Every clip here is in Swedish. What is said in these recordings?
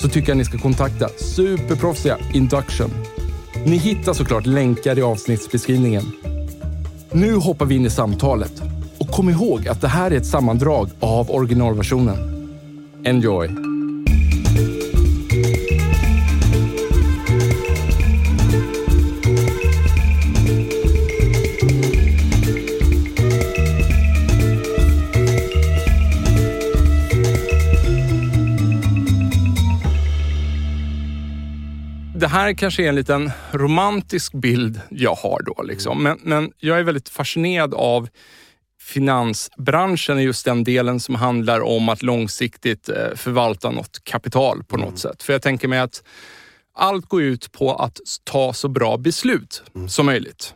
så tycker jag ni ska kontakta superproffsiga Induction. Ni hittar såklart länkar i avsnittsbeskrivningen. Nu hoppar vi in i samtalet och kom ihåg att det här är ett sammandrag av originalversionen. Enjoy! Här kanske är en liten romantisk bild jag har då. Liksom. Men, men jag är väldigt fascinerad av finansbranschen i just den delen som handlar om att långsiktigt eh, förvalta något kapital på något mm. sätt. För jag tänker mig att allt går ut på att ta så bra beslut mm. som möjligt.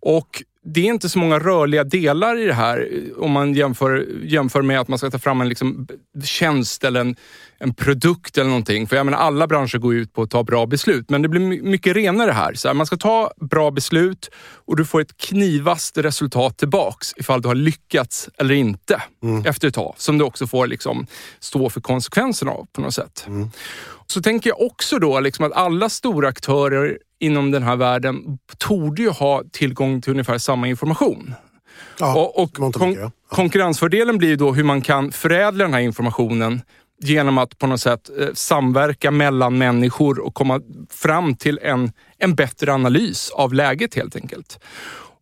Och det är inte så många rörliga delar i det här om man jämför, jämför med att man ska ta fram en liksom tjänst eller en, en produkt eller någonting. För jag menar, alla branscher går ut på att ta bra beslut, men det blir mycket renare här. Så här, Man ska ta bra beslut och du får ett knivast resultat tillbaks ifall du har lyckats eller inte mm. efter ett tag. Som du också får liksom stå för konsekvenserna av på något sätt. Mm. Så tänker jag också då liksom att alla stora aktörer inom den här världen torde ju ha tillgång till ungefär samma information. Ja, och, och kon ja. konkurrensfördelen blir då hur man kan förädla den här informationen genom att på något sätt eh, samverka mellan människor och komma fram till en, en bättre analys av läget helt enkelt.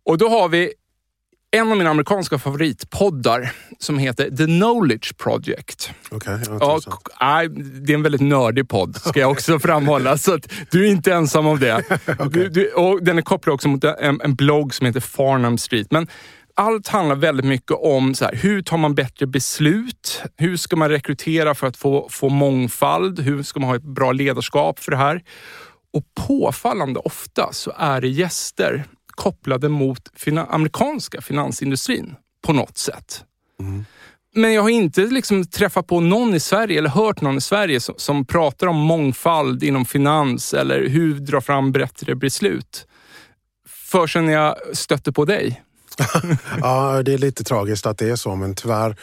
Och då har vi en av mina amerikanska favoritpoddar som heter The Knowledge Project. Okay, ja, det är en väldigt nördig podd, ska jag också framhålla. Så att du är inte ensam om det. okay. du, du, och den är kopplad också mot en, en blogg som heter Farnham Street. Men allt handlar väldigt mycket om så här, hur tar man bättre beslut? Hur ska man rekrytera för att få, få mångfald? Hur ska man ha ett bra ledarskap för det här? Och påfallande ofta så är det gäster kopplade mot fina amerikanska finansindustrin på något sätt. Mm. Men jag har inte liksom träffat på någon i Sverige eller hört någon i Sverige som, som pratar om mångfald inom finans eller hur dra fram bättre beslut. Förrän jag stötte på dig. ja, det är lite tragiskt att det är så, men tyvärr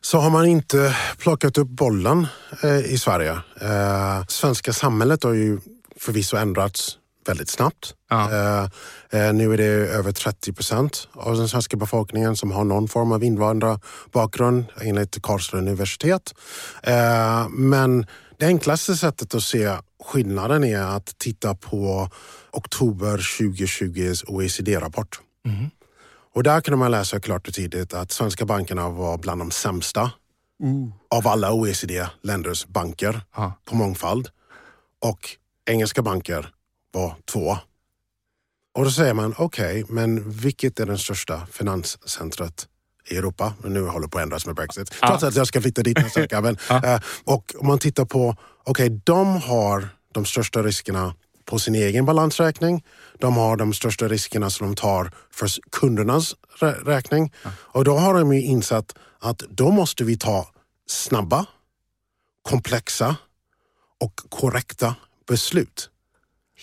så har man inte plockat upp bollen eh, i Sverige. Eh, svenska samhället har ju förvisso ändrats väldigt snabbt. Ja. Uh, uh, nu är det över 30 procent av den svenska befolkningen som har någon form av invandrarbakgrund enligt Karlstad universitet. Uh, men det enklaste sättet att se skillnaden är att titta på oktober 2020s OECD-rapport. Mm. Och där kan man läsa klart och tydligt att svenska bankerna var bland de sämsta uh. av alla OECD-länders banker på mångfald. Och engelska banker var två. Och då säger man, okej, okay, men vilket är den största finanscentret i Europa? Nu håller det på att ändras med Brexit. Trots att jag ska flytta dit nästa vecka. Men, uh, och om man tittar på, okej, okay, de har de största riskerna på sin egen balansräkning. De har de största riskerna som de tar för kundernas räkning. Och då har de ju insett att då måste vi ta snabba, komplexa och korrekta beslut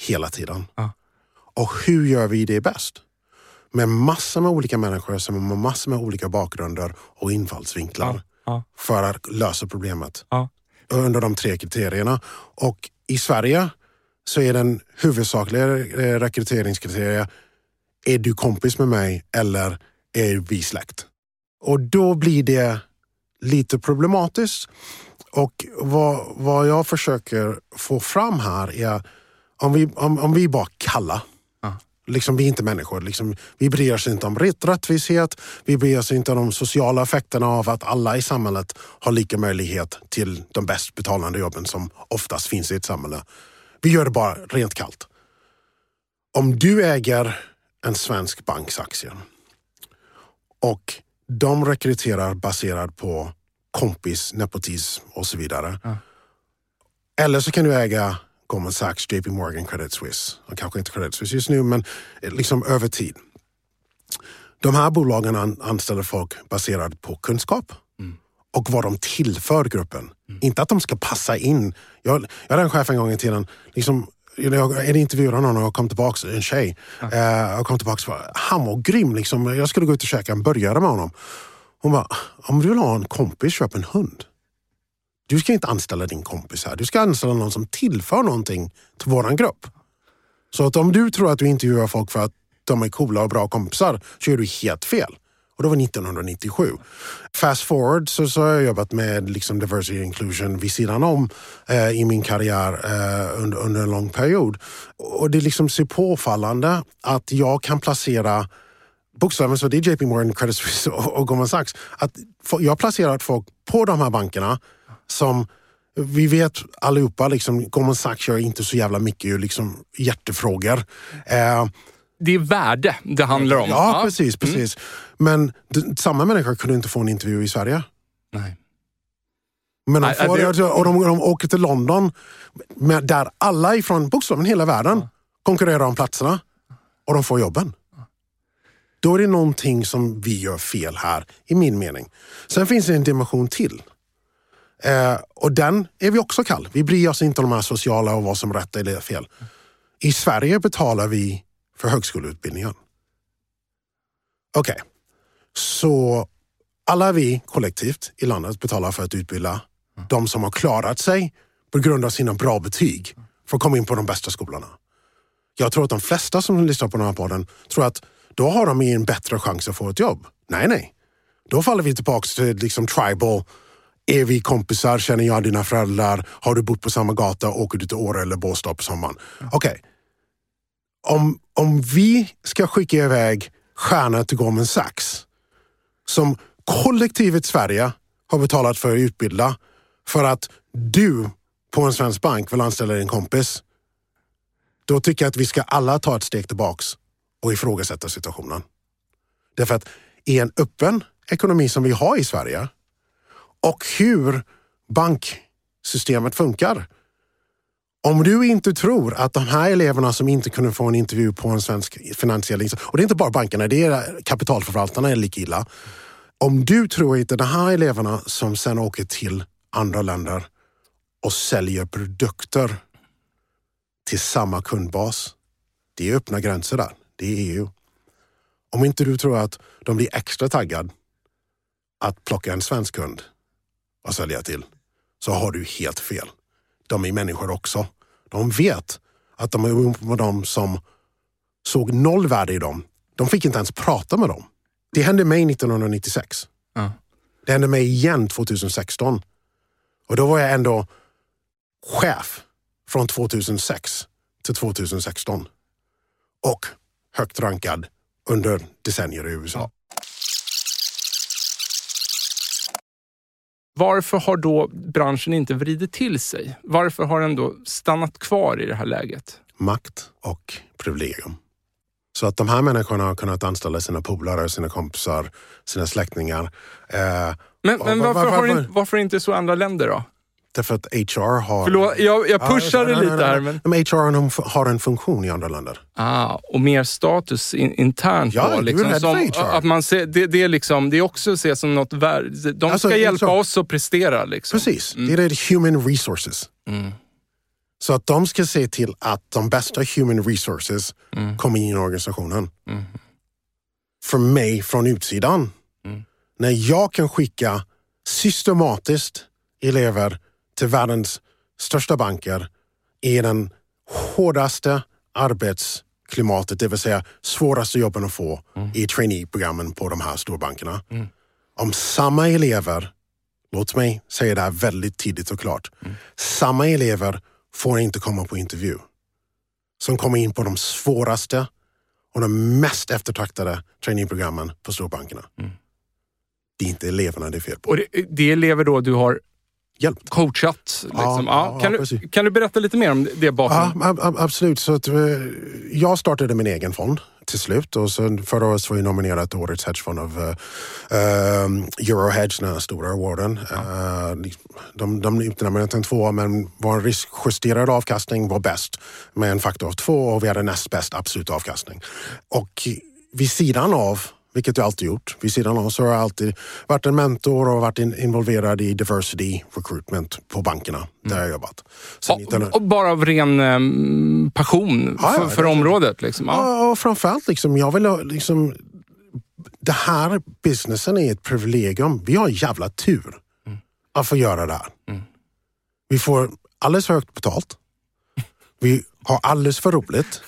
hela tiden. Ja. Och hur gör vi det bäst? Med massor med olika människor som har massor med olika bakgrunder och infallsvinklar ja. För att lösa problemet. Under de tre kriterierna. Och i Sverige så är den huvudsakliga rekryteringskriterien är du kompis med mig eller är vi släkt? Och då blir det lite problematiskt. Och vad, vad jag försöker få fram här är om vi, om, om vi bara kalla. Liksom, vi är inte människor. Liksom, vi bryr oss inte om rätt, rättvishet. Vi bryr oss inte om de sociala effekterna av att alla i samhället har lika möjlighet till de bäst betalande jobben som oftast finns i ett samhälle. Vi gör det bara rent kallt. Om du äger en svensk banks aktier och de rekryterar baserat på kompis, nepotism och så vidare. Ja. Eller så kan du äga Goldman Sachs, JP Morgan, Credit Suisse. Och kanske inte Credit Suisse just nu, men liksom över tid. De här bolagen an anställer folk baserat på kunskap och vad de tillför gruppen. Inte att de ska passa in. Jag, jag hade en chef en gång i tiden, liksom, jag intervjuade någon och jag kom tillbaka, en tjej. Eh, jag kom bara, han var grym. Liksom. Jag skulle gå ut och käka en burgare med honom. Hon bara, om du vill ha en kompis, köp en hund. Du ska inte anställa din kompis här. Du ska anställa någon som tillför någonting till våran grupp. Så att om du tror att du intervjuar folk för att de är coola och bra kompisar så är du helt fel. Och det var 1997. Fast forward så, så har jag jobbat med liksom diversity and inclusion vid sidan om eh, i min karriär eh, under, under en lång period. Och det liksom så påfallande att jag kan placera bokstavligen så det är JP Morgan, Credit Suisse och, och Goldman Sachs. Att jag har placerat folk på de här bankerna som vi vet allihopa, liksom, Goldman Sachs gör inte så jävla mycket liksom, hjärtefrågor. Eh, Det är värde det handlar om. ja, precis. precis. Men d- samma människa kunde inte få en intervju i Sverige. Nej. Men de, får, det- alltså, och de, de åker till London med, där alla ifrån bokstavligen hela världen konkurrerar om platserna och de får jobben. Då är det någonting som vi gör fel här, i min mening. Sen finns det en dimension till. Eh, och den är vi också kall. Vi bryr oss inte om de här sociala och vad som är rätt eller fel. I Sverige betalar vi för högskoleutbildningen. Okej, så alla vi kollektivt i landet betalar för att utbilda de som har klarat sig på grund av sina bra betyg för att komma in på de bästa skolorna. Jag tror att de flesta som lyssnar på den här podden tror att då har de en bättre chans att få ett jobb. Nej, nej. Då faller vi tillbaka till liksom tribal. Är vi kompisar? Känner jag dina föräldrar? Har du bott på samma gata? Åker du till Åre eller Båstad på sommaren? Okej. Om, om vi ska skicka iväg stjärnor till Goldman Sachs som kollektivet Sverige har betalat för att utbilda för att du på en svensk bank vill anställa din kompis. Då tycker jag att vi ska alla ta ett steg tillbaks och ifrågasätta situationen. Därför att i en öppen ekonomi som vi har i Sverige och hur banksystemet funkar. Om du inte tror att de här eleverna som inte kunde få en intervju på en svensk finansiell insats, och det är inte bara bankerna, det är kapitalförvaltarna är lika illa. Om du tror inte de här eleverna som sen åker till andra länder och säljer produkter till samma kundbas. Det är öppna gränser där. Det är EU. Om inte du tror att de blir extra taggad att plocka en svensk kund och sälja till så har du helt fel. De är människor också. De vet att de är ihop med dem som såg noll värde i dem. De fick inte ens prata med dem. Det hände mig 1996. Ja. Det hände mig igen 2016. Och då var jag ändå chef från 2006 till 2016. Och högt rankad under decennier i USA. Varför har då branschen inte vridit till sig? Varför har den då stannat kvar i det här läget? Makt och privilegium. Så att de här människorna har kunnat anställa sina polare, sina kompisar, sina släktingar. Eh, Men, men va- varför, varför? inte, varför inte så i andra länder då? Därför att HR har... Förlåt, jag, jag pushade Ja, nej, lite här. Men, Men HR har en, har en funktion i andra länder. ah, och mer status in, internt Ja, då? Liksom, som, HR. att man ser, det, det, är liksom, det är också ses som något värde. De Alltså, ska hjälpa HR oss att prestera. Liksom. Precis, det är det human resources. Mm. Så att de ska se till att de bästa human resources Mm. kommer in i organisationen. Mm. För mig från utsidan, Mm. när jag kan skicka systematiskt elever till världens största banker i den hårdaste arbetsklimatet, det vill säga svåraste jobben att få Mm. i traineeprogrammen på de här storbankerna. Om samma elever Låt mig säga det här väldigt tidigt och klart. Samma elever får inte komma på intervju. Som kommer in på de svåraste och de mest eftertraktade trainingprogrammen på storbankerna. Det är inte eleverna det är fel på. Och det, det är elever då du har Hjälp. coachat? Liksom. Ja, ja, kan, precis. du, kan du berätta lite mer om det? Ja, ab- absolut. Så att, eh, jag startade min egen fond till slut och sen förra året var jag nominerad till årets hedgefond av uh, Eurohedge, den här stora awarden. Eh, de, de utnämnde en tvåa men vår riskjusterade avkastning var bäst med en faktor av två och vi hade näst bäst absolut avkastning. Och vid sidan av vilket jag alltid gjort. Vid sidan av så har jag alltid varit en mentor och varit in, involverad i diversity recruitment på bankerna där jag jobbat. Och, 1900 och bara av ren ehm, passion Ja, ja, för, för det- området? Liksom. Ja. Ja, och framförallt liksom, jag vill liksom, det här businessen är ett privilegium. Vi har jävla tur att få göra det här. Vi får alldeles för högt betalt. Vi har alldeles för roligt.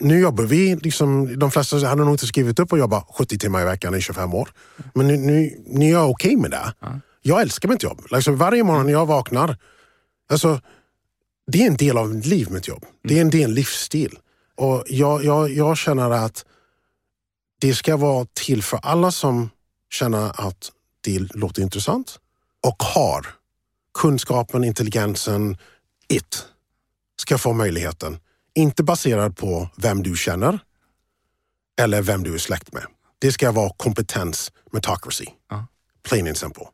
Nu jobbar vi, liksom, de flesta hade nog inte skrivit upp och jobba 70 timmar i veckan i 25 år. Men nu, nu, nu är jag okej med det. Jag älskar mitt jobb. Liksom, varje morgon när jag vaknar, alltså, det är en del av mitt liv, mitt jobb. Det är en del livsstil. Och jag, jag, jag känner att det ska vara till för alla som känner att det låter intressant och har kunskapen, intelligensen, it, ska få möjligheten. Inte baserad på vem du känner eller vem du är släkt med. Det ska vara kompetens, metocracy. Ja. Plain and simple.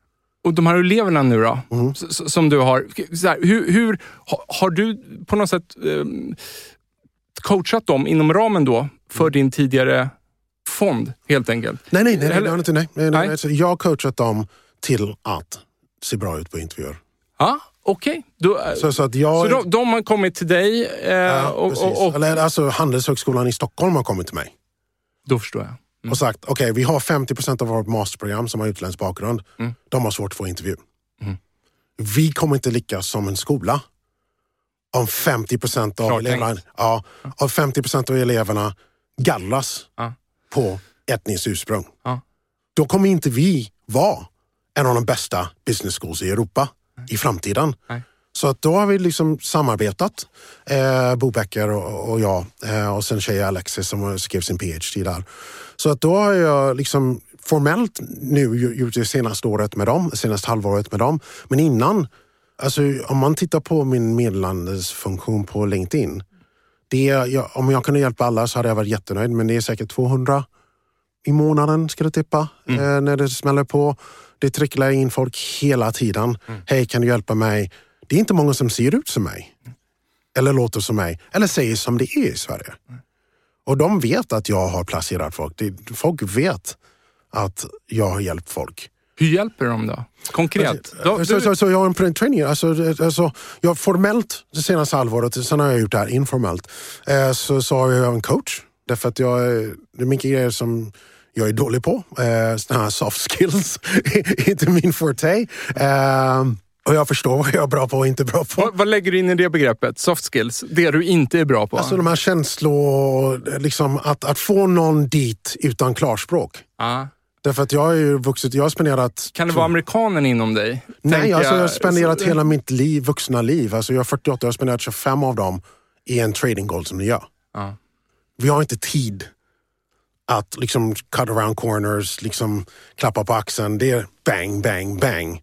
Och de här eleverna nu då, Mm. som du har. Så här, hur, hur, ha- har du på något sätt ehm, coachat dem inom ramen då för Mm. din tidigare fond helt enkelt? Nej, nej, nej, nej, nej, nej, nej. Nej. Alltså, Jag har coachat dem till att se bra ut på intervjuer. Ja, okej. Då, Så, Så, så att jag... de, de har kommit till dig eh, ja, och, precis. och, och Eller, alltså, Handelshögskolan i Stockholm har kommit till mig. då förstår jag. och sagt okej, vi har 50 procent av vårt masterprogram som har utländsk bakgrund. Mm. De har svårt att få intervju. Vi kommer inte lyckas som en skola om 50 procent av Klart eleverna, ja, av 50 procent av eleverna gallras Ja. på etniskt ursprung. Ja. Då kommer inte vi vara en av de bästa business schools i Europa i framtiden. Nej. Så att då har vi liksom samarbetat, eh, Bo Becker och, och jag eh, och sen tjejen Alexis som skrev sin PhD där. Så att då har jag liksom formellt nu gjort det senaste året med dem, senaste halvåret med dem. Men innan, alltså om man tittar på min meddelandesfunktion på LinkedIn. Det är, jag, om jag kunde hjälpa alla så hade jag varit jättenöjd men det är säkert 200 i månaden ska du tippa eh, när det smäller på. Det tricklar in folk hela tiden. Hej, kan du hjälpa mig? Det är inte många som ser ut som mig. Eller låter som mig. Eller säger som det är i Sverige. Och de vet att jag har placerat folk. Folk vet att jag har hjälpt folk. Hur hjälper de då? Konkret? Då, Så, du, så, så jag har en print training. Alltså, alltså, jag formellt det senaste halvåret, sen har jag gjort det här informellt, eh, så, så har jag en coach. Därför att jag, är- det är mycket grejer som jag är dålig på. Eh, såna här soft skills inte min forte. Eh, och jag förstår vad jag är bra på och inte bra på. vad, vad lägger du in i det begreppet? Soft skills? Det du inte är bra på? Alltså de här känslor, liksom att, att få någon dit utan klarspråk. ja. Därför att jag har ju vuxit, jag har spenderat... Kan det vara amerikanen inom dig? Nej, alltså jag har spenderat så- hela mitt liv, vuxna liv. Alltså jag är 48, jag har spenderat 25 av dem i en trading goal som ni gör. Ja. Vi har inte tid att liksom cut around corners, liksom klappa på axeln. Det är bang, bang, bang.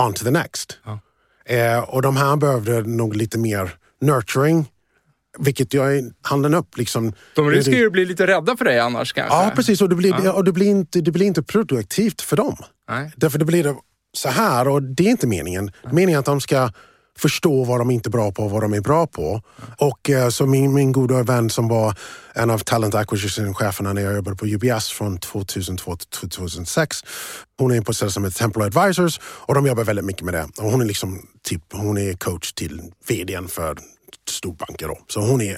On to the next. Ja. Eh, och de här behövde nog lite mer nurturing. Vilket jag är handen upp. Liksom. De riskerar ju att bli lite rädda för dig annars kanske. Ja, precis. Och det blir, och det blir, inte, det blir inte produktivt för dem. Nej. Därför det blir så här och det är inte meningen. Meningen är att de ska förstå vad de inte är bra på och vad de är bra på. Och eh, så min, min goda vän som var en av talent acquisition-cheferna när jag jobbade på UBS från 2002 till 2006. Hon är en på ett ställe som heter Temple Advisors och de jobbar väldigt mycket med det. Och hon är liksom typ, hon är coach till vdn för storbanker då. Så hon är,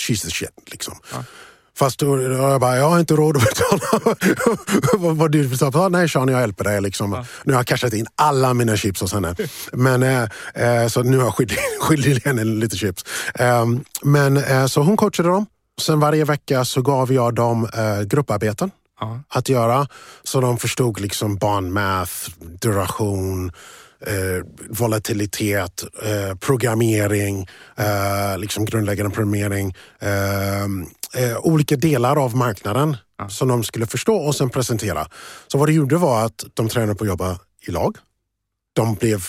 she's the shit liksom. Fast då, jag bara, jag har inte råd att betala vad, vad du betalar. Nej Sean, jag hjälper dig. Liksom. Nu har jag cashat in alla mina chips hos henne. Men, eh, eh, så nu har jag skyldig- skyldig henne lite chips. Um, men, eh, så hon coachade dem. Sen varje vecka så gav jag dem eh, grupparbeten Ja. att göra. Så de förstod liksom barnmath, duration, eh, volatilitet, eh, programmering, eh, liksom grundläggande programmering. Eh, olika delar av marknaden Ja. som de skulle förstå och sen presentera. Så vad de gjorde var att de tränade på att jobba i lag. De blev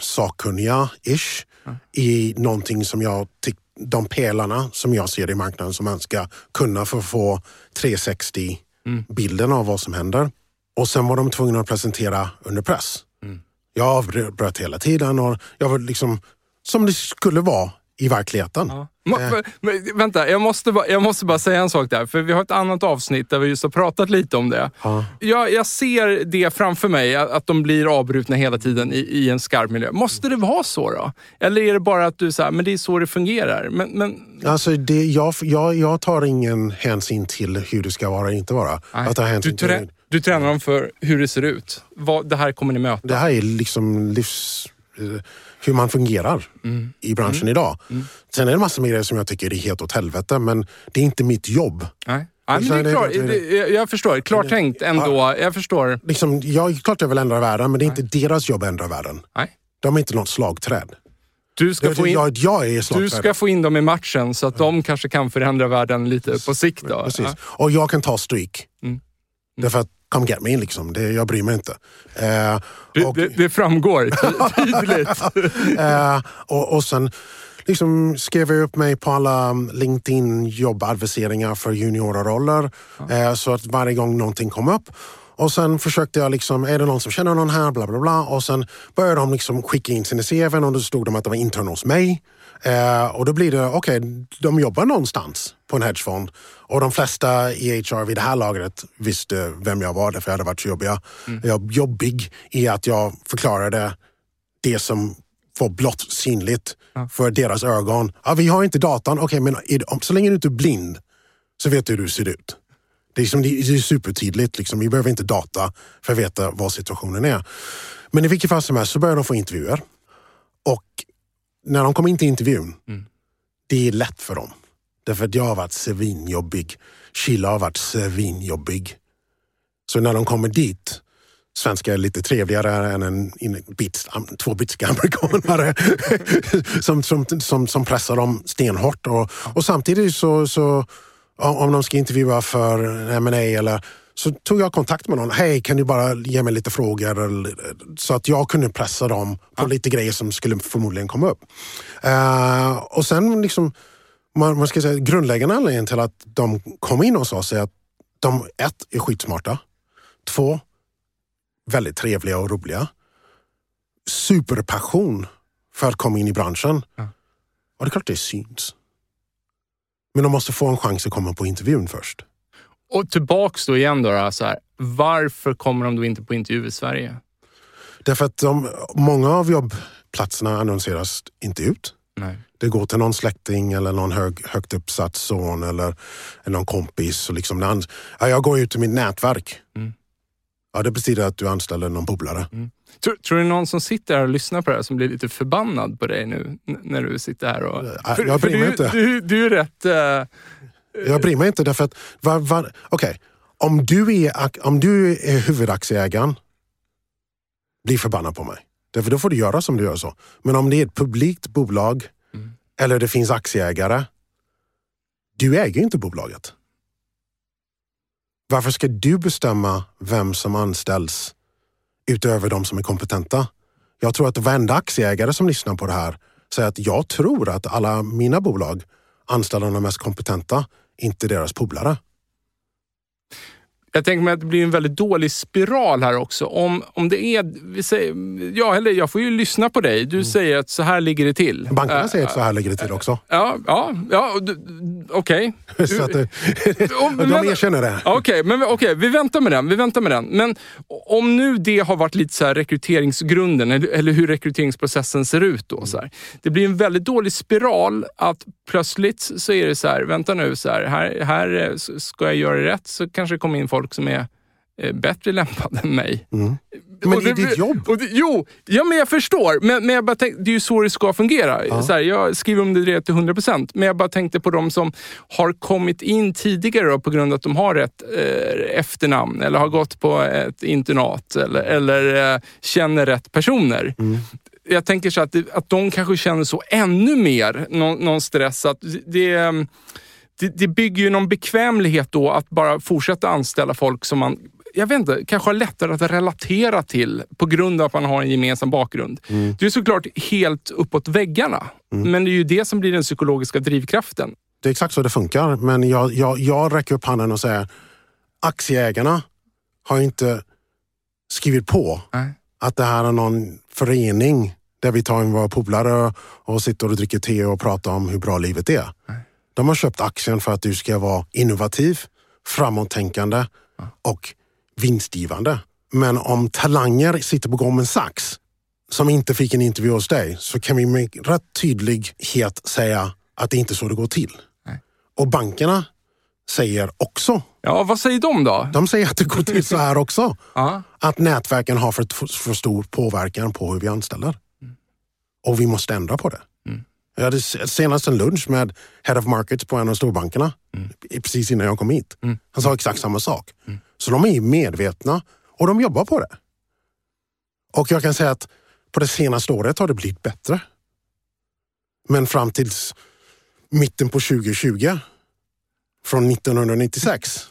sakkunniga-ish i någonting som jag tyckte de pelarna som jag ser i marknaden som man ska kunna för att få 360 Mm. bilden av vad som händer. Och sen var de tvungna att presentera under press. Mm. Jag avbröt hela tiden och jag var liksom som det skulle vara i verkligheten. Ja. Må, men, vänta, jag måste, bara, jag måste bara säga en sak där. För vi har ett annat avsnitt där vi just har pratat lite om det. Ja. Jag, jag ser det framför mig, att de blir avbrutna hela tiden i, i en skarp miljö. Måste det vara så då? Eller är det bara att du säger, men det är så det fungerar? Men, men, Alltså det, jag, jag, jag tar ingen hänsyn till hur det ska vara och inte vara. nej. Jag tar du, trä, du tränar dem för hur det ser ut. Vad, det här kommer ni möta. det här är liksom livs, eh, hur man fungerar Mm. i branschen idag. Sen är det massor med grejer som jag tycker är helt åt helvete men det är inte mitt jobb. Nej. Ja, men det är det- klart, det- det- det, jag, förstår. Klart tänkt ändå. Jag förstår. Liksom, jag, klart jag vill ändra världen men det är inte deras jobb att ändra världen. Nej. De är inte något slagträd. Du ska, Jag, få in, jag, jag du ska få in dem i matchen så att de kanske kan förändra världen lite på sikt. Då. Precis. Ja. Och jag kan ta stryk. Mm. Därför att, come get me liksom. Det, jag bryr mig inte. Eh, Det, och, det, det framgår ty- tydligt. eh, och, och sen liksom skrev jag upp mig på alla LinkedIn jobbadviseringar för juniorroller. Eh, så att varje gång någonting kom upp och sen försökte jag liksom, är det någon som känner någon här? Bla bla bla. Och sen började de liksom skicka in sina CVn och då stod de att de var intern hos mig. Eh, och då blir det, okej, de jobbar någonstans på en hedgefond. Och de flesta i HR vid det här lagret visste vem jag var därför jag hade varit så jobbiga. Jag, jobbig i att jag förklarade det som var blott synligt för deras ögon. Ja, vi har inte datan, okej men är, om- så länge du inte är blind så vet du hur du ser ut. Det är, liksom, det är supertydligt, liksom. vi behöver inte data för att veta vad situationen är. Men i vilket fall som helst så börjar de få intervjuer. Och när de kommer in till intervjun, det är lätt för dem. Därför att jag har varit svinjobbig. Sheila har varit svinjobbig. Så när de kommer dit, svenska är lite trevligare än en, en bits, två bitska amerikanare som, som, som, som pressar dem stenhårt. Och, och samtidigt så, så om de ska intervjua för M&A eller så tog jag kontakt med någon. Hej, kan du bara ge mig lite frågor? Så att jag kunde pressa dem på lite grejer som skulle förmodligen komma upp. Eh, och sen liksom, man, man ska säga grundläggande anledningen till att de kom in hos oss är att de ett, är skitsmarta. Två, väldigt trevliga och roliga. Superpassion för att komma in i branschen. Ja. Och det är klart det syns. Men de måste få en chans att komma på intervjun först. Och tillbaks då igen då, då så här, varför kommer de då inte på intervju i Sverige? Därför att de, många av jobbplatserna annonseras inte ut. Nej. Det går till någon släkting eller någon hög, högt uppsatt son eller, eller någon kompis. Och liksom, när han- ja, jag går ut till mitt nätverk. Mm. Ja, det betyder att du anställer någon polare. Tror, tror du någon som sitter här och lyssnar på det här som blir lite förbannad på dig nu när du sitter här? Och, Ja, jag bryr mig du, inte. Du, du är rätt... eh, Jag bryr mig inte därför att, var, var, okej, om, du är, om du är huvudaktieägaren, bli förbannad på mig. Därför då får du göra som du gör så. Men om det är ett publikt bolag Mm. eller det finns aktieägare, du äger inte bolaget. Varför ska du bestämma vem som anställs utöver de som är kompetenta? Jag tror att varenda aktieägare som lyssnar på det här säger att jag tror att alla mina bolag anställer de mest kompetenta, inte deras polare. Jag tänker mig att det blir en väldigt dålig spiral här också. Om, om det är... Säger, ja, eller jag får ju lyssna på dig. Du säger att så här ligger det till. Mm. Bankerna Eh, säger att så här ligger det till också. Ja, ja, ja du- okej. Så att, Om- de erkänner det. Okej, men okej, vi väntar med den. Vi väntar med den. Men om nu det har varit lite så här rekryteringsgrunden, eller, hur rekryteringsprocessen ser ut då. Så här. Det blir en väldigt dålig spiral att plötsligt så är det så här, vänta nu, så här, här, här eh, ska jag göra rätt så kanske det kommer in folk som är är bättre lämpad än mig. Mm. Men det är ditt jobb. Det, jo, ja, men jag förstår. Men, men jag bara tänk, det är ju så det ska fungera. Så här, jag skriver om det till 100 procent, men jag bara tänkte på de som har kommit in tidigare då, på grund av att de har rätt eh, efternamn eller har gått på ett internat eller, eller eh, känner rätt personer. Jag tänker så att, att de kanske känner så ännu mer, någon, någon stress. Att det, det, det bygger ju någon bekvämlighet då att bara fortsätta anställa folk som man jag vet inte, kanske har lättare att relatera till på grund av att man har en gemensam bakgrund. Det är såklart helt uppåt väggarna, men det är ju det som blir den psykologiska drivkraften. Det är exakt så det funkar. Men jag, jag, jag räcker upp handen och säger aktieägarna har inte skrivit på Nej. att det här är någon förening där vi tar in våra polare och sitter och dricker te och pratar om hur bra livet är. De har köpt aktien för att du ska vara innovativ, framåttänkande och vinstgivande. Men om talanger sitter på Goldman Sachs som inte fick en intervju hos dig så kan vi med rätt tydlighet säga att det inte är så det går till. Och bankerna säger också, Ja, vad säger de då? de säger att det går till så här också. Att nätverken har för, för stor påverkan på hur vi anställer. Och vi måste ändra på det. Jag hade se- senast en lunch med Head of Markets på en av storbankerna i- precis innan jag kom hit. Han sa exakt samma sak. Så de är ju medvetna och de jobbar på det. Och jag kan säga att på det senaste året har det blivit bättre. Men fram till mitten på 2020, från 1996.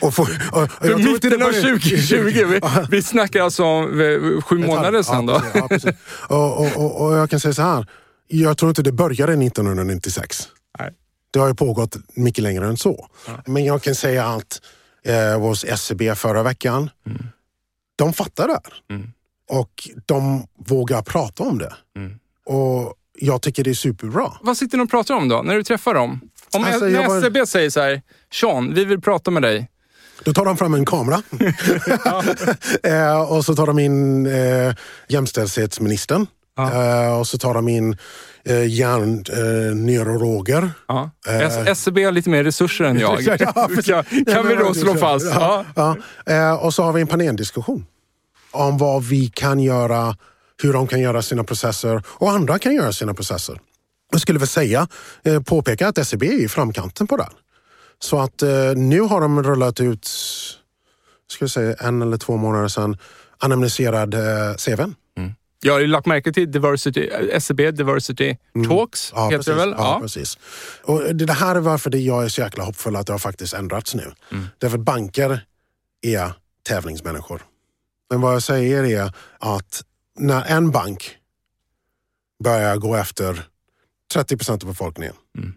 Och för, och, och jag mitten av började- 2020, vi, vi snackar alltså om eh, sju månader sedan då. Ja, precis, ja, precis. och, och, och, och jag kan säga så här. Jag tror inte det började 1996. Nej. Det har ju pågått mycket längre än så. Men jag kan säga att eh, hos SCB förra veckan, Mm. de fattar det här. Och de vågar prata om det. Mm. Och jag tycker det är superbra. Vad sitter ni och pratar om då, när du träffar dem? Om Alltså, när var- SCB säger så här, Sean, vi vill prata med dig. Då tar de fram en kamera eh, och så tar de in eh, jämställdhetsministern. Eh, och så tar de in eh, hjärnneurologer. Ja. S- SCB har lite mer resurser än jag. Eh. Ja, kan, kan vi då slå fast? Ja. Ja, eh, och så har vi en paneldiskussion om vad vi kan göra, hur de kan göra sina processer och andra kan göra sina processer. Jag skulle väl säga, eh, påpeka att SEB är i framkanten på det. Så att eh, nu har de rullat ut, ska jag säga en eller två månader sedan, anamneserad eh, CVn. Jag har ju lagt märke till Diversity, SCB Diversity Talks, Mm. Ja, heter precis. det väl? Ja, Ja. precis. Och det här är varför det jag är så jäkla hoppfull att det har faktiskt ändrats nu. Mm. Därför att banker är tävlingsmänniskor. Men vad jag säger är att när en bank börjar gå efter 30 procent av befolkningen. Mm.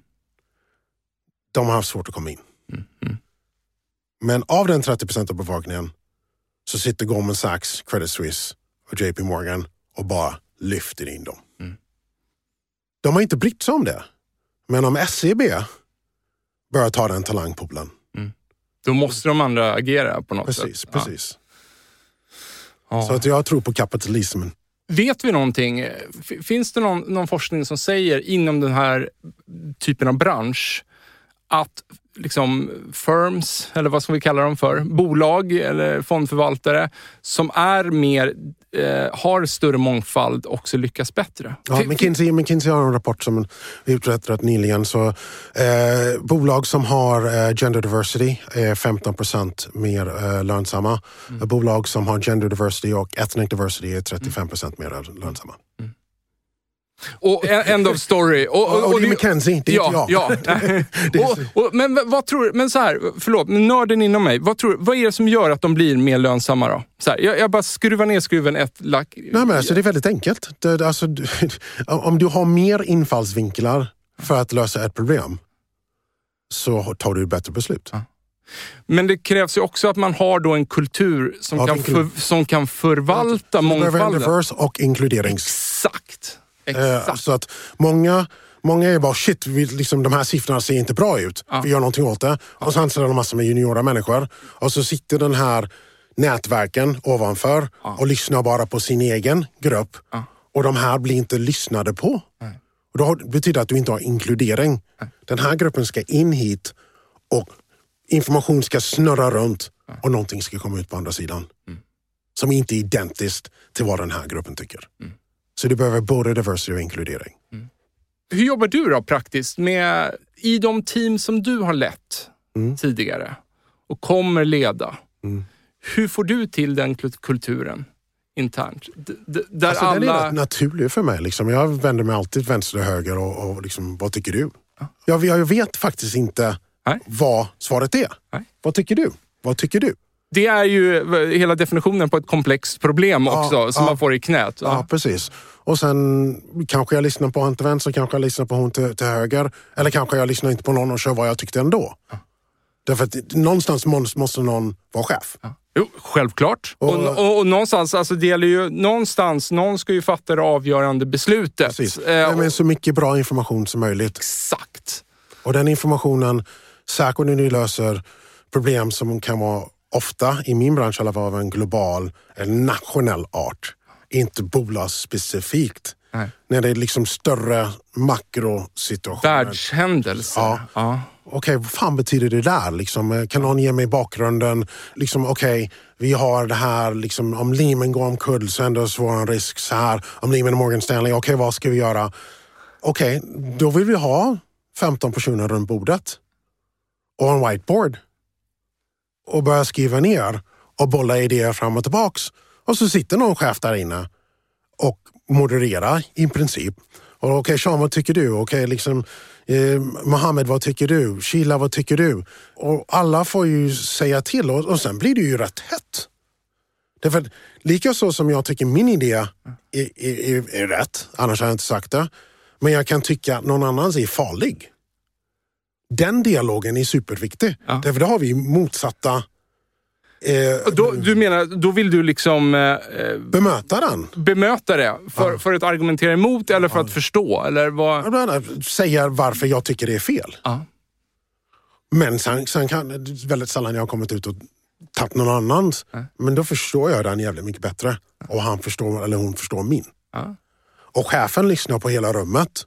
De har haft svårt att komma in. Men av den 30 procent av befolkningen så sitter Goldman Sachs, Credit Suisse och JP Morgan och bara lyfter in dem. De har inte brytt sig om det. Men om SEB börjar ta den talangpoolen. Då måste de andra agera på något Precis, sätt. precis. Ja. Så att jag tror på kapitalismen. Vet vi någonting? Finns det någon, någon forskning som säger inom den här typen av bransch att liksom firms, eller vad ska vi kalla dem för, bolag eller fondförvaltare som är mer, eh, har större mångfald också lyckas bättre? Ja, McKinsey, McKinsey har en rapport som utrett rätt nyligen. Så, eh, bolag som har eh, gender diversity är 15 procent mer eh, lönsamma. Mm. Bolag som har gender diversity och ethnic diversity är 35 procent mer lönsamma. Och en- end of story. Och, Och, och, det är McKinsey, det är ja, jag. Ja. och, och, men vad tror men så här, förlåt, nörden inom mig. Vad, tror, vad är det som gör att de blir mer lönsamma då? Så här, jag, jag bara skruvar ner skruven ett lack. Nej, men alltså, det är väldigt enkelt. Det, alltså, du- om du har mer infallsvinklar för att lösa ett problem så tar du bättre beslut. Men det krävs ju också att man har då en kultur som, Ja, kan, för, som kan förvalta mångfalden. diverse och inkluderings... Exakt. Eh, Exakt. så att många, många är bara shit, vi, liksom, de här siffrorna ser inte bra ut. Vi gör någonting åt det. Och så anställer de massor med juniora människor. Och så sitter den här nätverken ovanför och lyssnar bara på sin egen grupp. Och de här blir inte lyssnade på. Och då betyder att du inte har inkludering. Den här gruppen ska in hit och information ska snurra runt och någonting ska komma ut på andra sidan. Som inte är identiskt till vad den här gruppen tycker. Så du behöver både diversity och inkludering. Hur jobbar du då praktiskt med, i de team som du har lett tidigare och kommer leda? Hur får du till den kul- kulturen internt? D- där Alltså, Den är alla... rätt naturlig för mig. Liksom. Jag vänder mig alltid vänster och höger och, och liksom, vad tycker du? Jag, jag vet faktiskt inte Nej. vad svaret är. Nej. Vad tycker du? Vad tycker du? Det är ju hela definitionen på ett komplext problem också, som ja. man får i knät. Ja, precis. Och sen kanske jag lyssnar på han till vänster, kanske jag lyssnar på hon till, till höger. Eller kanske jag lyssnar inte på någon och kör vad jag tyckte ändå. Därför att någonstans måste, någon vara chef. Jo, självklart. Och, Och- och, och, någonstans, alltså det gäller ju, någonstans, någon ska ju fatta det avgörande beslutet. Precis. Eh, men så mycket bra information som möjligt. Exakt. Och den informationen, särskilt när ni löser problem som kan vara ofta, i min bransch i alla fall, av en global eller nationell art. Inte bolagsspecifikt. Nej. När det är liksom större makrosituationer. Världshändelser. Ja. Ja. Okej, vad fan betyder det där? Liksom, kan någon ge mig bakgrunden? Liksom, Okej, vi har det här, liksom, om Lehman går omkull så ändå så vår risk så här. Om Lehman och Morgan Stanley, okej vad ska vi göra? Okej, då vill vi ha 15 personer runt bordet och en whiteboard och börjar skriva ner och bolla idéer fram och tillbaks. Och så sitter någon chef där inne och moderera i princip. Och Okej, Sean, vad tycker du? Okej, liksom, eh, Mohammed, vad tycker du? Sheila, vad tycker du? Och alla får ju säga till och, och sen blir det ju rätt hett. Därför att lika så som jag tycker min idé är, är, är, är rätt, annars har jag inte sagt det, men jag kan tycka att någon annans är farlig. Den dialogen är superviktig. Ja. Därför har vi motsatta eh, Då, du menar, då vill du liksom eh, eh, bemöta den. bemöta det för, för att argumentera emot eller för att förstå? Eller vad? Menar, Säga varför jag tycker det är fel. Ja. Men sen, sen kan, väldigt sällan jag har kommit ut och tagit någon annans. Men då förstår jag den jävligt mycket bättre. Och han förstår, eller hon förstår min. Ja. Och chefen lyssnar på hela rummet.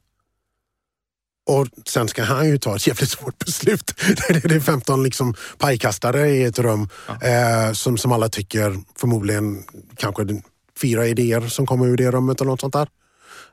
Och sen ska han ju ta ett jävligt svårt beslut. Det är 15 liksom pajkastare i ett rum eh, som, som alla tycker förmodligen kanske fyra idéer som kommer ur det rummet eller något sånt där.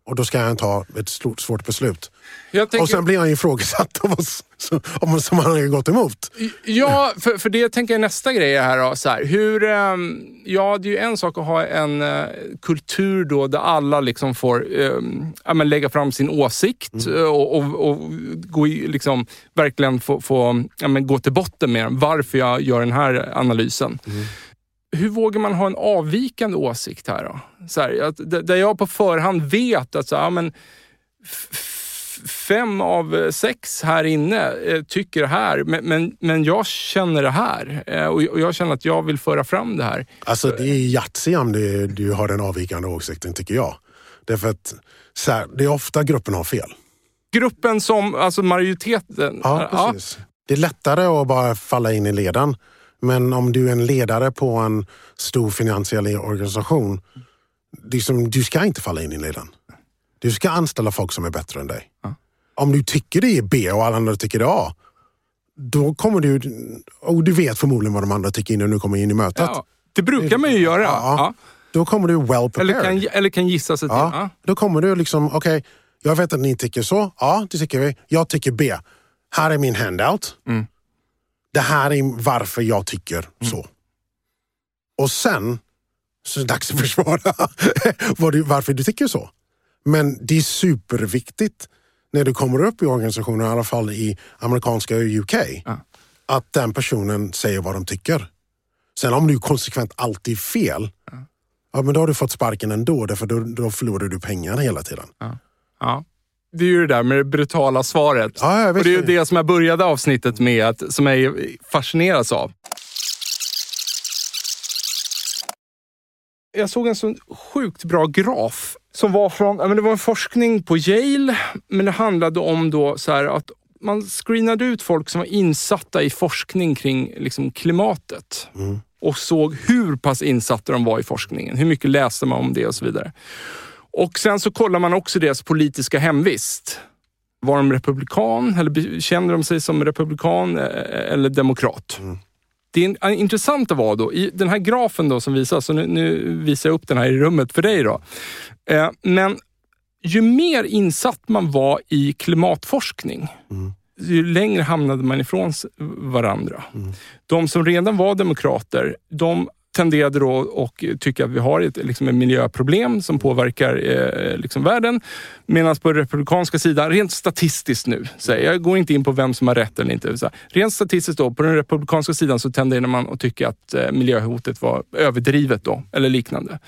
Och då ska han ta ett stort, svårt beslut. Tänker, Och sen blir han ifrågasatt av oss som, om- som han har gått emot. Ja, för, för det tänker jag nästa grej här. Då, så här hur, ehm, ja, det är ju en sak att ha en eh, kultur då där alla liksom får ehm, ja, men lägga fram sin åsikt eh, och, och, och gå i, liksom, verkligen få, få ja, men gå till botten med varför jag gör den här analysen. Hur vågar man ha en avvikande åsikt här då? Så här, att, där jag på förhand vet att så, ja, men, fem av eh, sex här inne eh, tycker det här, men, men, men jag känner det här eh, och, och jag känner att jag vill föra fram det här. Alltså det är Yatzy om du, du har den avvikande åsikten tycker jag. Därför att så här, det är ofta gruppen har fel. Gruppen som, alltså majoriteten. Ja, precis. Det är lättare att bara falla in i ledan. Men om du är en ledare på en stor finansiell organisation, det är som, du ska inte falla in i ledan. Du ska anställa folk som är bättre än dig. Ja. Om du tycker det är B och alla andra tycker det är A, då kommer du... Och du vet förmodligen vad de andra tycker innan du kommer in i mötet. Ja, det brukar man ju göra. Ja. Då kommer du well prepared. Eller, kan, eller kan gissa sig till. Ja. Då kommer du liksom, okej, jag vet att ni tycker så. Ja, det tycker vi. Jag tycker B. Här är min handout. Mm. Det här är varför jag tycker så. Och sen så är det dags att försvara varför du tycker så. Men det är superviktigt när du kommer upp i organisationer, i alla fall i amerikanska och UK, Ja. att den personen säger vad de tycker. Sen om du konsekvent alltid fel, ja. men då har du fått sparken ändå, därför då, då förlorar du pengar hela tiden. Ja. Det är ju det där med det brutala svaret. Ja, jag och det är ju det. som jag började avsnittet med, att, som jag fascineras av. Jag såg en så sjukt bra graf som var från, ja, men det var en forskning på Yale, men det handlade om då så här att man screenade ut folk som var insatta i forskning kring liksom, klimatet och såg hur pass insatta de var i forskningen. Hur mycket läste man om det och så vidare. Och sen så kollar man också deras politiska hemvist. Var de republikan eller kände de sig som republikan eh, eller demokrat? det intressanta var då, i den här grafen då som visas, så nu, nu visar jag upp den här i rummet för dig. då. Eh, men ju mer insatt man var i klimatforskning, mm. ju längre hamnade man ifrån varandra. Mm. De som redan var demokrater, de tenderade då att tycka att vi har ett, liksom ett miljöproblem som påverkar eh, liksom världen. Medan på den republikanska sidan, rent statistiskt nu, så jag går inte in på vem som har rätt eller inte. Så rent statistiskt då, på den republikanska sidan så tenderade man att tycka att eh, miljöhotet var överdrivet då, eller liknande.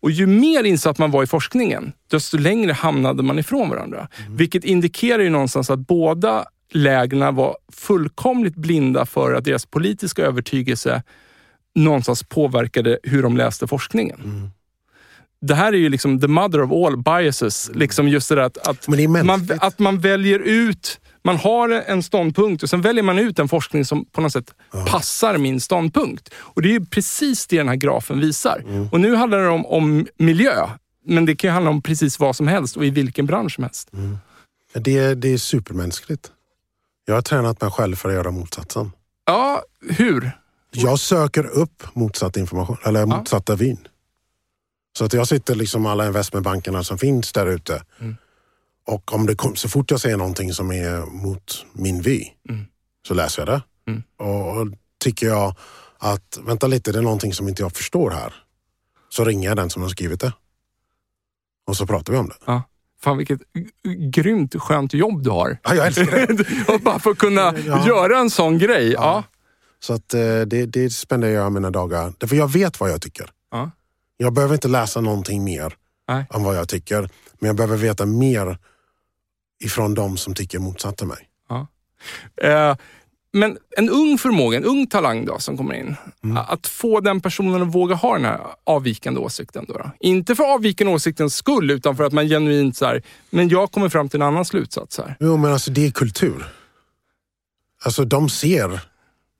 Och ju mer insatt man var i forskningen, desto längre hamnade man ifrån varandra. Mm. Vilket indikerar ju någonstans att båda lägena var fullkomligt blinda för att deras politiska övertygelse någonstans påverkade hur de läste forskningen. Mm. Det här är ju liksom the mother of all biases. Mm. Liksom just det att, att, man, att man väljer ut man har en ståndpunkt och sen väljer man ut en forskning som på något sätt ja. passar min ståndpunkt. Och Det är ju precis det den här grafen visar. Mm. Och Nu handlar det om, om, miljö, men det kan ju handla om precis vad som helst och i vilken bransch som helst. Mm. Det, det är supermänskligt. Jag har tränat mig själv för att göra motsatsen. Ja, hur? Jag söker upp motsatt information, eller ja. motsatta vin. Så att jag sitter liksom alla investmentbankerna som finns där ute. Mm. Och om det kom, så fort jag ser någonting som är mot min vy mm. så läser jag det. Mm. Och, och tycker jag att, vänta lite, det är någonting som inte jag förstår här. Så ringer jag den som har skrivit det. Och så pratar vi om det. Ja. Fan vilket grymt skönt jobb du har. Ja, jag älskar det. bara få kunna ja. göra en sån grej. Ja. ja. Så att, eh, det, det spenderar jag mina dagar. Därför jag vet vad jag tycker. Ja. Jag behöver inte läsa någonting mer Nej. om vad jag tycker. Men jag behöver veta mer ifrån de som tycker motsatta mig. Ja. Eh, men en ung förmåga, en ung talang då, som kommer in. Mm. Att få den personen att våga ha den här avvikande åsikten. Då, då. Inte för avvikande åsiktens skull, utan för att man genuint så här, men jag kommer fram till en annan slutsats. Här. Jo, men alltså det är kultur. Alltså de ser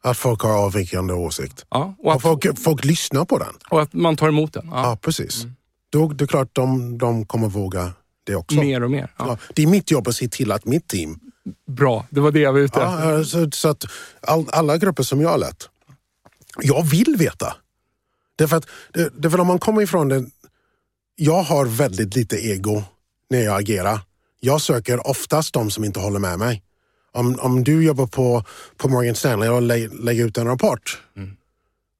att folk har avvikande åsikt. Ja, och, att, folk, folk lyssnar på den. Och att man tar emot den. Ja, ja precis. Mm. Då det är klart de, de kommer våga det också. Mer och mer. Ja. det är mitt jobb att se till att mitt team... Bra, det var det jag var ute efter. Ja, så, så, att all, alla grupper som jag har lett, jag vill veta. Därför att, därför om man kommer ifrån det, jag har väldigt lite ego när jag agerar. Jag söker oftast de som inte håller med mig om, om du jobbar på, på Morgan Stanley och lä, lägger ut en rapport mm.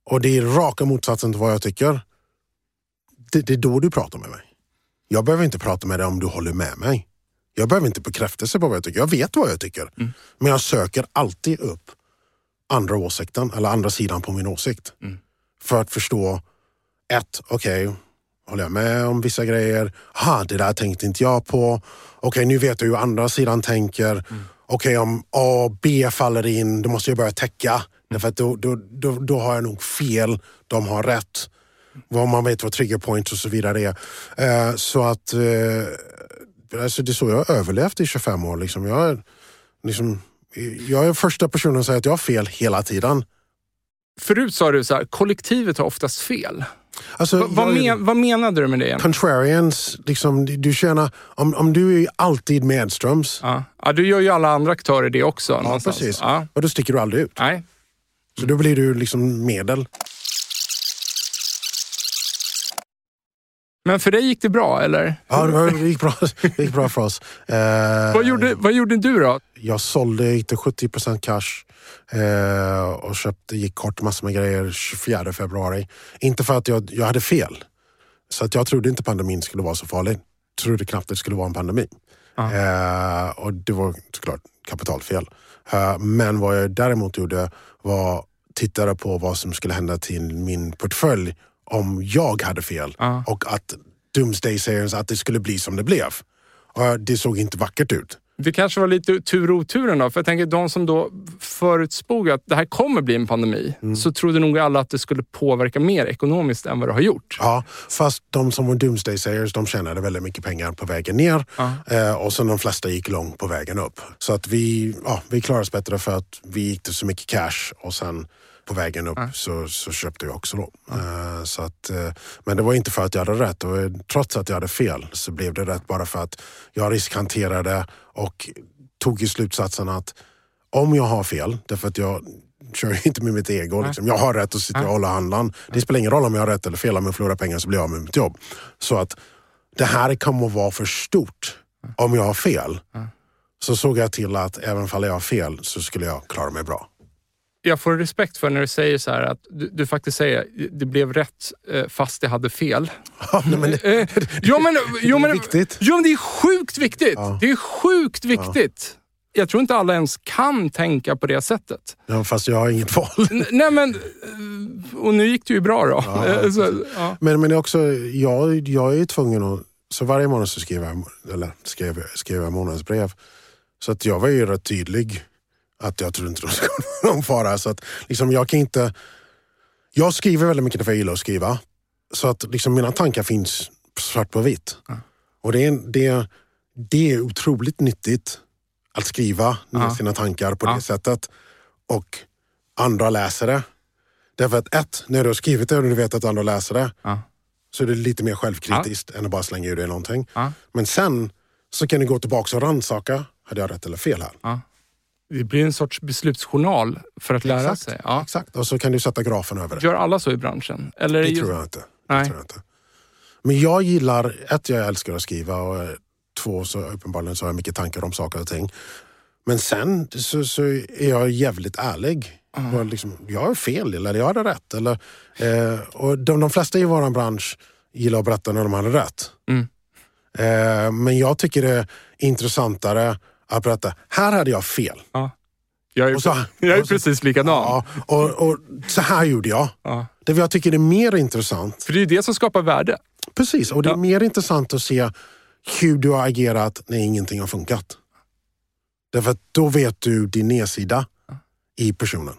och det är raka motsatsen till vad jag tycker. Det, det, är då du pratar med mig. Jag behöver inte prata med dig om du håller med mig. Jag behöver inte bekräftelse på vad jag tycker. Jag vet vad jag tycker. Mm. Men jag söker alltid upp andra åsikten eller andra sidan på min åsikt. Mm. För att förstå, ett, okej, okay, håller jag med om vissa grejer? Ha, det där tänkte inte jag på. Okej, okay, nu vet jag hur andra sidan tänker. Mm okej okay, om A och B faller in, då måste jag börja täcka. Därför att då, då, då, då har jag nog fel, de har rätt. Vad man vet vad trigger points och så vidare är. Eh, så att eh, alltså det är så jag har överlevt i 25 år. Liksom. Jag, liksom, jag är första personen som säger att jag har fel hela tiden. Förut sa du så här, kollektivet har oftast fel. Alltså, Va, vad, men, vad menade du med det? Contrarians, liksom, du känner, om, om du är alltid medströms. Ja. ja, du gör ju alla andra aktörer det också. Ja, någonstans. precis. Ja. Och då sticker du aldrig ut. Nej. Så då blir du liksom medel. Men för dig gick det bra, eller? Ja, det gick bra, det gick bra för oss. Eh, vad, gjorde, vad gjorde du då? Jag sålde, till 70% cash eh, och köpte, gick kort massor med grejer 24 februari. Inte för att jag, jag hade fel. Så att jag trodde inte pandemin skulle vara så farlig. Jag trodde knappt det skulle vara en pandemi. Eh, och det var såklart kapitalfel. Eh, men vad jag däremot gjorde var tittade på vad som skulle hända till min portfölj om jag hade fel och att Doomsday sayers att det skulle bli som det blev. Och det såg inte vackert ut. Det kanske var lite tur och oturen då. För jag tänker de som då förutspog att det här kommer bli en pandemi, mm. så trodde nog alla att det skulle påverka mer ekonomiskt än vad det har gjort. Ja, fast de som var Doomsday sayers, de tjänade väldigt mycket pengar på vägen ner. Ja. Eh, och sen de flesta gick långt på vägen upp. Så att vi, ja, vi klarade oss bättre för att vi gick till så mycket cash och sen på vägen upp ja. så, så köpte jag också då. Uh, så att, uh, men det var inte för att jag hade rätt. Och trots att jag hade fel så blev det rätt bara för att jag riskhanterade och tog i slutsatsen att om jag har fel, därför att jag kör ju inte med mitt ego. Liksom. Jag har rätt att sitta och hålla andan. Det spelar ingen roll om jag har rätt eller fel. Om jag förlorar pengar så blir jag av med mitt jobb. Så att det här kommer att vara för stort om jag har fel. Så såg jag till att även om jag har fel så skulle jag klara mig bra. Jag får respekt för när du säger så här att du, du faktiskt säger det blev rätt eh, fast jag hade fel. Ja, men det, Eh, jo, men, jo, det är viktigt. Jo, men det är sjukt viktigt. Ja. Det är sjukt viktigt. Jag tror inte alla ens kan tänka på det sättet. Ja, fast jag har inget val. Nej, men... eh, Och nu gick det ju bra då. Eh, så, ja. Men, men det också, jag, jag är tvungen att... Så varje månad så skriver jag, eller skriver, skriver jag månadsbrev. Så att jag var ju rätt tydlig att jag tror inte det ska vara någon fara. Så att liksom jag kan inte... Jag skriver väldigt mycket för jag gillar att skriva. Så att liksom mina tankar finns svart på vitt. Och det är, det, det är otroligt nyttigt att skriva Ja. sina tankar på Ja. det sättet. Och andra läser det. Därför att ett, när du har skrivit det och du vet att andra läser det Ja. så är det lite mer självkritiskt än att bara slänga ur dig någonting. Men sen så kan du gå tillbaka och rannsaka. Hade jag rätt eller fel här? Det blir en sorts beslutsjournal för att lära Exakt. sig. Ja. Exakt. Och så kan du sätta grafen över det. Gör alla så i branschen? Eller Det just- tror jag inte. Det Nej. tror jag inte. Men jag gillar, ett, jag älskar att skriva och eh, två, så uppenbarligen så har jag mycket tankar om saker och ting. Men sen så, så är jag jävligt ärlig. Och liksom, jag har fel eller jag hade rätt. Eller, eh, och de, de flesta i vår bransch gillar att berätta när de hade rätt. Mm. Eh, men jag tycker det är intressantare att berätta, här hade jag fel. Ja. Jag är, Och så- jag är precis likadan. Ja, och, och så här gjorde jag. Ja. Det jag tycker är mer intressant För det är det som skapar värde. Precis, och det är Ja. mer intressant att se hur du har agerat när ingenting har funkat. Därför att då vet du din nedsida i personen.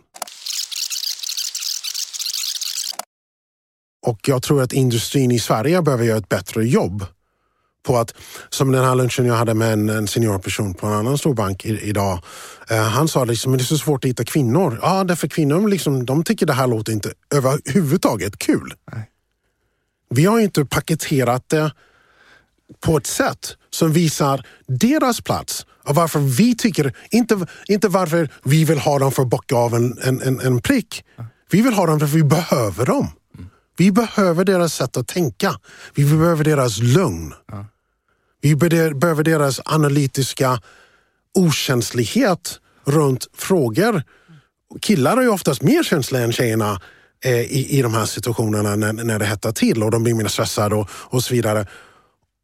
Och jag tror att industrin i Sverige behöver göra ett bättre jobb på att, som den här lunchen jag hade med en, en seniorperson på en annan stor bank i, idag. Eh, han sa liksom, men det är så svårt att hitta kvinnor. Ja, därför kvinnor liksom, de tycker det här låter inte överhuvudtaget kul. Vi har inte paketerat det på ett sätt som visar deras plats och varför vi tycker, inte, inte varför vi vill ha dem för att bocka av en, en, en, en prick. Vi vill ha dem för att vi behöver dem. Vi behöver deras sätt att tänka. Vi behöver deras lugn. Vi behöver deras analytiska okänslighet runt frågor. Killar är ju oftast mer känsliga än tjejerna eh, i, i de här situationerna när, när det hettar till och de blir mer stressade och, och så vidare.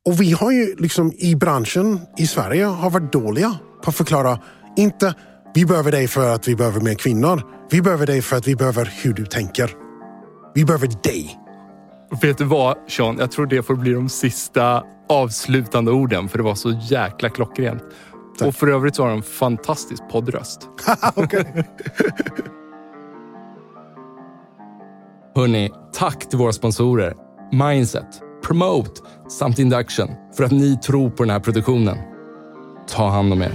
Och vi har ju liksom i branschen i Sverige har varit dåliga på att förklara, inte vi behöver dig för att vi behöver mer kvinnor. Vi behöver dig för att vi behöver hur du tänker. Vi behöver dig. Och vet du vad, Sean? Jag tror det får bli de sista avslutande orden, för det var så jäkla klockrent. Och för övrigt så har du en fantastisk poddröst. Hörni, tack till våra sponsorer Mindset, Promote samt Induction för att ni tror på den här produktionen. Ta hand om er.